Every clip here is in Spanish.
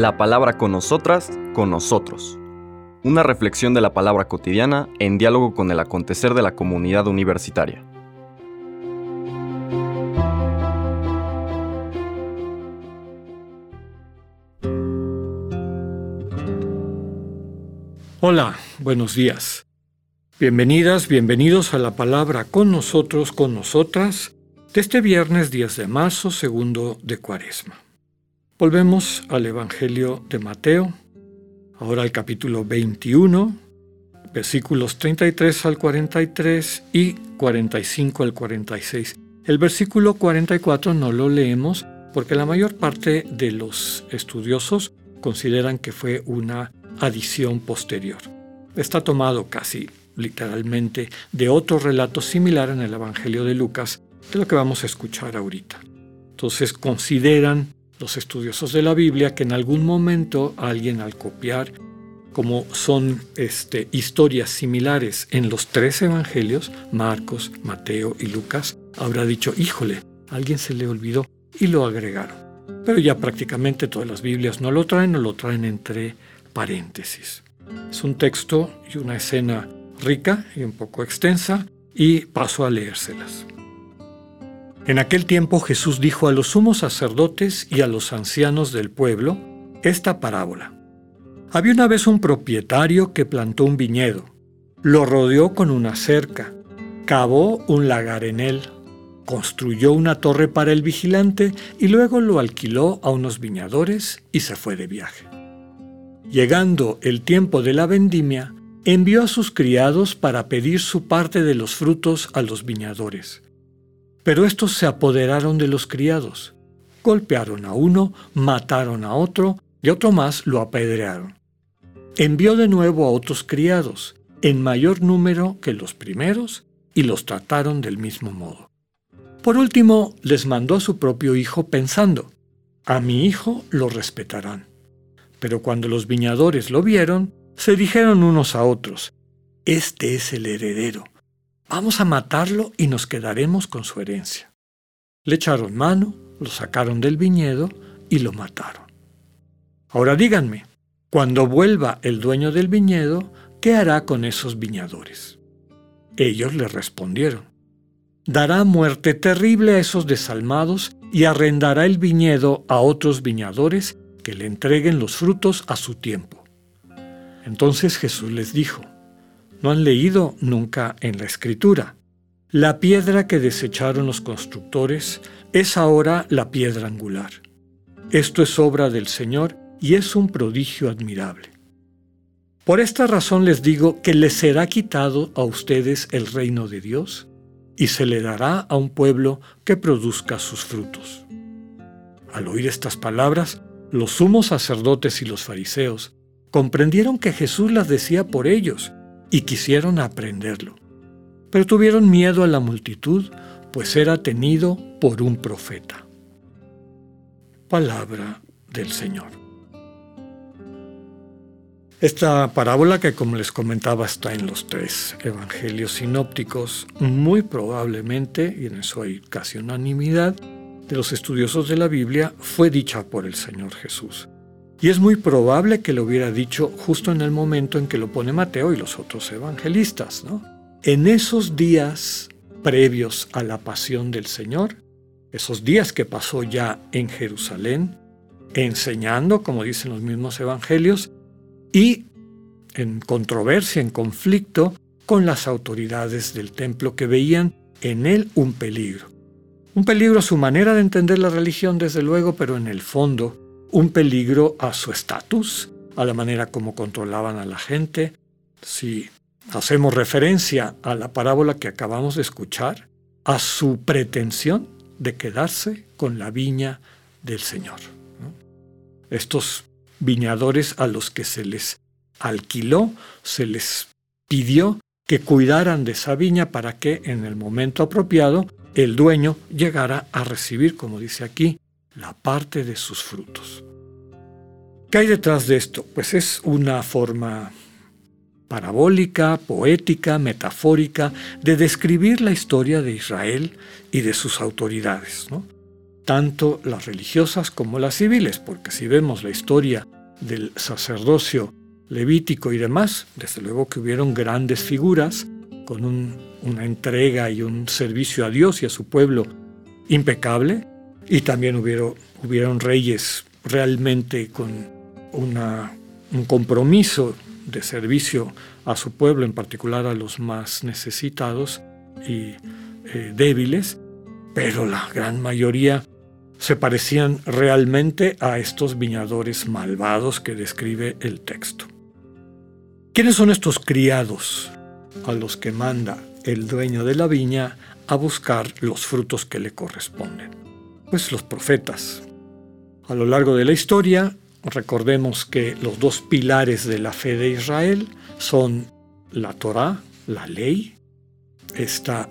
La palabra con nosotras, con nosotros. Una reflexión de la palabra cotidiana en diálogo con el acontecer de la comunidad universitaria. Hola, buenos días. Bienvenidas, bienvenidos a la palabra con nosotros, con nosotras, de este viernes 10 de marzo, segundo de Cuaresma. Volvemos al Evangelio de Mateo, ahora al capítulo 21, versículos 33 al 43 y 45 al 46. El versículo 44 no lo leemos porque la mayor parte de los estudiosos consideran que fue una adición posterior. Está tomado casi literalmente de otro relato similar en el Evangelio de Lucas, de lo que vamos a escuchar ahorita. Entonces consideran los estudiosos de la Biblia que en algún momento alguien al copiar, como son este, historias similares en los tres evangelios, Marcos, Mateo y Lucas, habrá dicho, híjole, alguien se le olvidó y lo agregaron. Pero ya prácticamente todas las Biblias no lo traen o lo traen entre paréntesis. Es un texto y una escena rica y un poco extensa y paso a leérselas. En aquel tiempo Jesús dijo a los sumos sacerdotes y a los ancianos del pueblo esta parábola. Había una vez un propietario que plantó un viñedo, lo rodeó con una cerca, cavó un lagar en él, construyó una torre para el vigilante y luego lo alquiló a unos viñadores y se fue de viaje. Llegando el tiempo de la vendimia, envió a sus criados para pedir su parte de los frutos a los viñadores. Pero estos se apoderaron de los criados, golpearon a uno, mataron a otro y otro más lo apedrearon. Envió de nuevo a otros criados, en mayor número que los primeros, y los trataron del mismo modo. Por último, les mandó a su propio hijo pensando, a mi hijo lo respetarán. Pero cuando los viñadores lo vieron, se dijeron unos a otros, Este es el heredero, Vamos a matarlo y nos quedaremos con su herencia. Le echaron mano, lo sacaron del viñedo y lo mataron. Ahora díganme, cuando vuelva el dueño del viñedo, ¿qué hará con esos viñadores? Ellos le respondieron, dará muerte terrible a esos desalmados y arrendará el viñedo a otros viñadores que le entreguen los frutos a su tiempo. Entonces Jesús les dijo, no han leído nunca en la escritura. La piedra que desecharon los constructores es ahora la piedra angular. Esto es obra del Señor y es un prodigio admirable. Por esta razón les digo que les será quitado a ustedes el reino de Dios y se le dará a un pueblo que produzca sus frutos. Al oír estas palabras, los sumos sacerdotes y los fariseos comprendieron que Jesús las decía por ellos y quisieron aprenderlo. Pero tuvieron miedo a la multitud, pues era tenido por un profeta. Palabra del Señor. Esta parábola que como les comentaba está en los tres evangelios sinópticos, muy probablemente, y en eso hay casi unanimidad, de los estudiosos de la Biblia, fue dicha por el Señor Jesús. Y es muy probable que lo hubiera dicho justo en el momento en que lo pone Mateo y los otros evangelistas. ¿no? En esos días previos a la pasión del Señor, esos días que pasó ya en Jerusalén, enseñando, como dicen los mismos evangelios, y en controversia, en conflicto con las autoridades del templo que veían en él un peligro. Un peligro a su manera de entender la religión, desde luego, pero en el fondo un peligro a su estatus, a la manera como controlaban a la gente. Si hacemos referencia a la parábola que acabamos de escuchar, a su pretensión de quedarse con la viña del Señor. Estos viñadores a los que se les alquiló, se les pidió que cuidaran de esa viña para que en el momento apropiado el dueño llegara a recibir, como dice aquí, la parte de sus frutos. ¿Qué hay detrás de esto? Pues es una forma parabólica, poética, metafórica de describir la historia de Israel y de sus autoridades, tanto las religiosas como las civiles, porque si vemos la historia del sacerdocio levítico y demás, desde luego que hubieron grandes figuras con una entrega y un servicio a Dios y a su pueblo impecable, y también hubieron, reyes realmente con un compromiso de servicio a su pueblo, en particular a los más necesitados y eh, débiles, pero la gran mayoría se parecían realmente a estos viñadores malvados que describe el texto. ¿Quiénes son estos criados a los que manda el dueño de la viña a buscar los frutos que le corresponden? Pues los profetas. A lo largo de la historia, recordemos que los dos pilares de la fe de Israel son la Torá, la ley, esta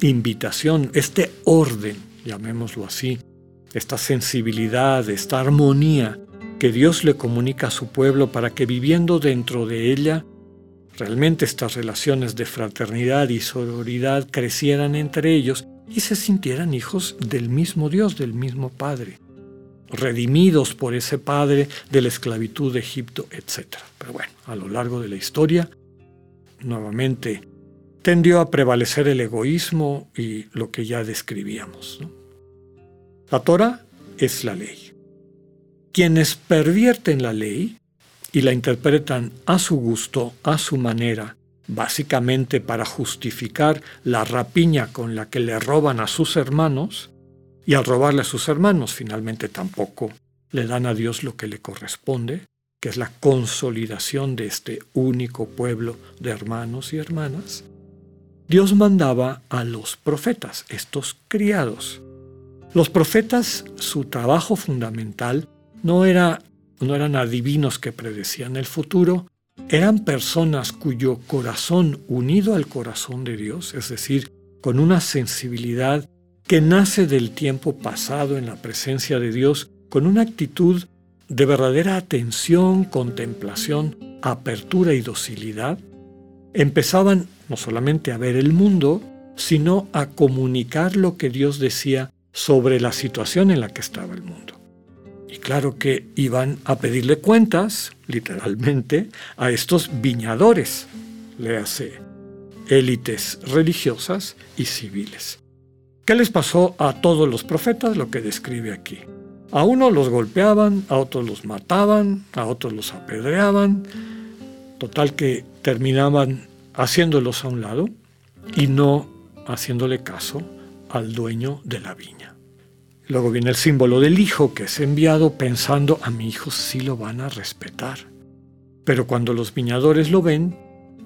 invitación, este orden, llamémoslo así, esta sensibilidad, esta armonía que Dios le comunica a su pueblo para que viviendo dentro de ella, realmente estas relaciones de fraternidad y sororidad crecieran entre ellos y se sintieran hijos del mismo Dios, del mismo Padre, redimidos por ese Padre de la esclavitud de Egipto, etc. Pero bueno, a lo largo de la historia, nuevamente tendió a prevalecer el egoísmo y lo que ya describíamos. La Torah es la ley. Quienes pervierten la ley y la interpretan a su gusto, a su manera, básicamente para justificar la rapiña con la que le roban a sus hermanos, y al robarle a sus hermanos finalmente tampoco le dan a Dios lo que le corresponde, que es la consolidación de este único pueblo de hermanos y hermanas, Dios mandaba a los profetas, estos criados. Los profetas, su trabajo fundamental no, era, no eran adivinos que predecían el futuro, eran personas cuyo corazón unido al corazón de Dios, es decir, con una sensibilidad que nace del tiempo pasado en la presencia de Dios, con una actitud de verdadera atención, contemplación, apertura y docilidad, empezaban no solamente a ver el mundo, sino a comunicar lo que Dios decía sobre la situación en la que estaba el mundo. Y claro que iban a pedirle cuentas, literalmente, a estos viñadores, léase, élites religiosas y civiles. ¿Qué les pasó a todos los profetas? Lo que describe aquí. A unos los golpeaban, a otros los mataban, a otros los apedreaban, total que terminaban haciéndolos a un lado y no haciéndole caso al dueño de la viña. Luego viene el símbolo del hijo que es enviado pensando a mi hijo sí lo van a respetar. Pero cuando los viñadores lo ven,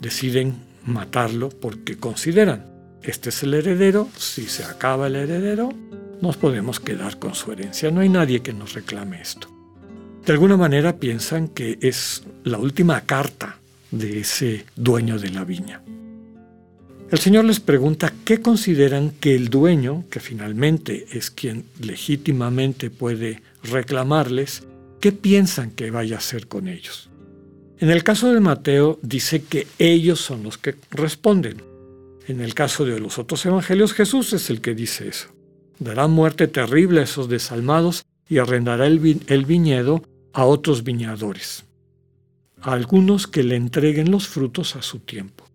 deciden matarlo porque consideran, este es el heredero, si se acaba el heredero, nos podemos quedar con su herencia, no hay nadie que nos reclame esto. De alguna manera piensan que es la última carta de ese dueño de la viña. El Señor les pregunta qué consideran que el dueño, que finalmente es quien legítimamente puede reclamarles, qué piensan que vaya a hacer con ellos. En el caso de Mateo dice que ellos son los que responden. En el caso de los otros evangelios Jesús es el que dice eso. Dará muerte terrible a esos desalmados y arrendará el, viñedo a otros viñadores a algunos que le entreguen los frutos a su tiempo.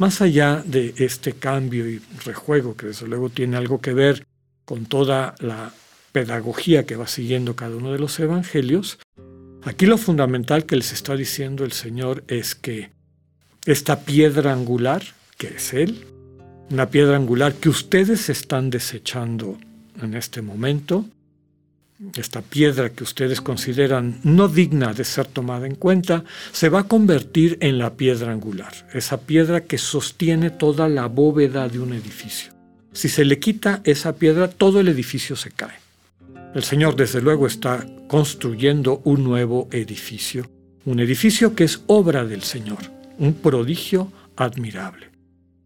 Más allá de este cambio y rejuego, que desde luego tiene algo que ver con toda la pedagogía que va siguiendo cada uno de los evangelios, aquí lo fundamental que les está diciendo el Señor es que esta piedra angular, que es Él, una piedra angular que ustedes están desechando en este momento, esta piedra que ustedes consideran no digna de ser tomada en cuenta, se va a convertir en la piedra angular, esa piedra que sostiene toda la bóveda de un edificio. Si se le quita esa piedra, todo el edificio se cae. El Señor desde luego está construyendo un nuevo edificio, un edificio que es obra del Señor, un prodigio admirable.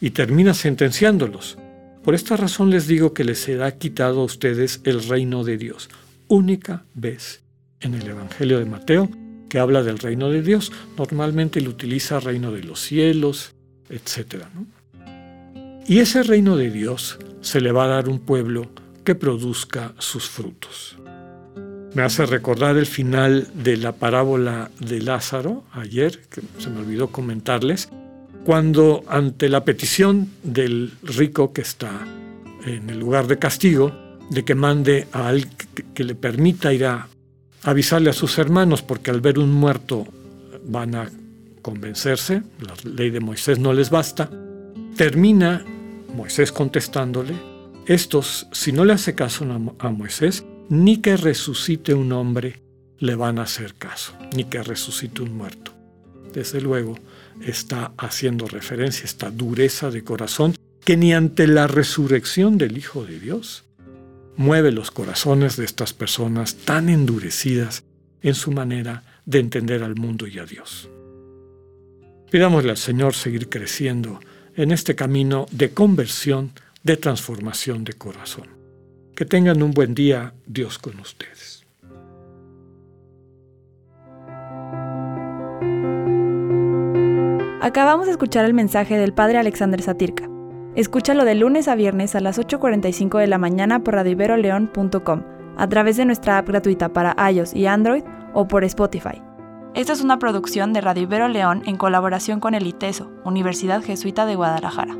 Y termina sentenciándolos. Por esta razón les digo que les será quitado a ustedes el reino de Dios única vez en el Evangelio de Mateo que habla del reino de Dios. Normalmente lo utiliza reino de los cielos, etc. Y ese reino de Dios se le va a dar un pueblo que produzca sus frutos. Me hace recordar el final de la parábola de Lázaro ayer, que se me olvidó comentarles, cuando ante la petición del rico que está en el lugar de castigo, de que mande a alguien que le permita ir a avisarle a sus hermanos, porque al ver un muerto van a convencerse, la ley de Moisés no les basta, termina Moisés contestándole, estos, si no le hace caso a Moisés, ni que resucite un hombre le van a hacer caso, ni que resucite un muerto. Desde luego está haciendo referencia a esta dureza de corazón que ni ante la resurrección del Hijo de Dios mueve los corazones de estas personas tan endurecidas en su manera de entender al mundo y a Dios. Pidámosle al Señor seguir creciendo en este camino de conversión, de transformación de corazón. Que tengan un buen día, Dios con ustedes. Acabamos de escuchar el mensaje del Padre Alexander Satirka. Escúchalo de lunes a viernes a las 8.45 de la mañana por radiveroleón.com, a través de nuestra app gratuita para iOS y Android o por Spotify. Esta es una producción de Radio Ibero León en colaboración con el ITESO, Universidad Jesuita de Guadalajara.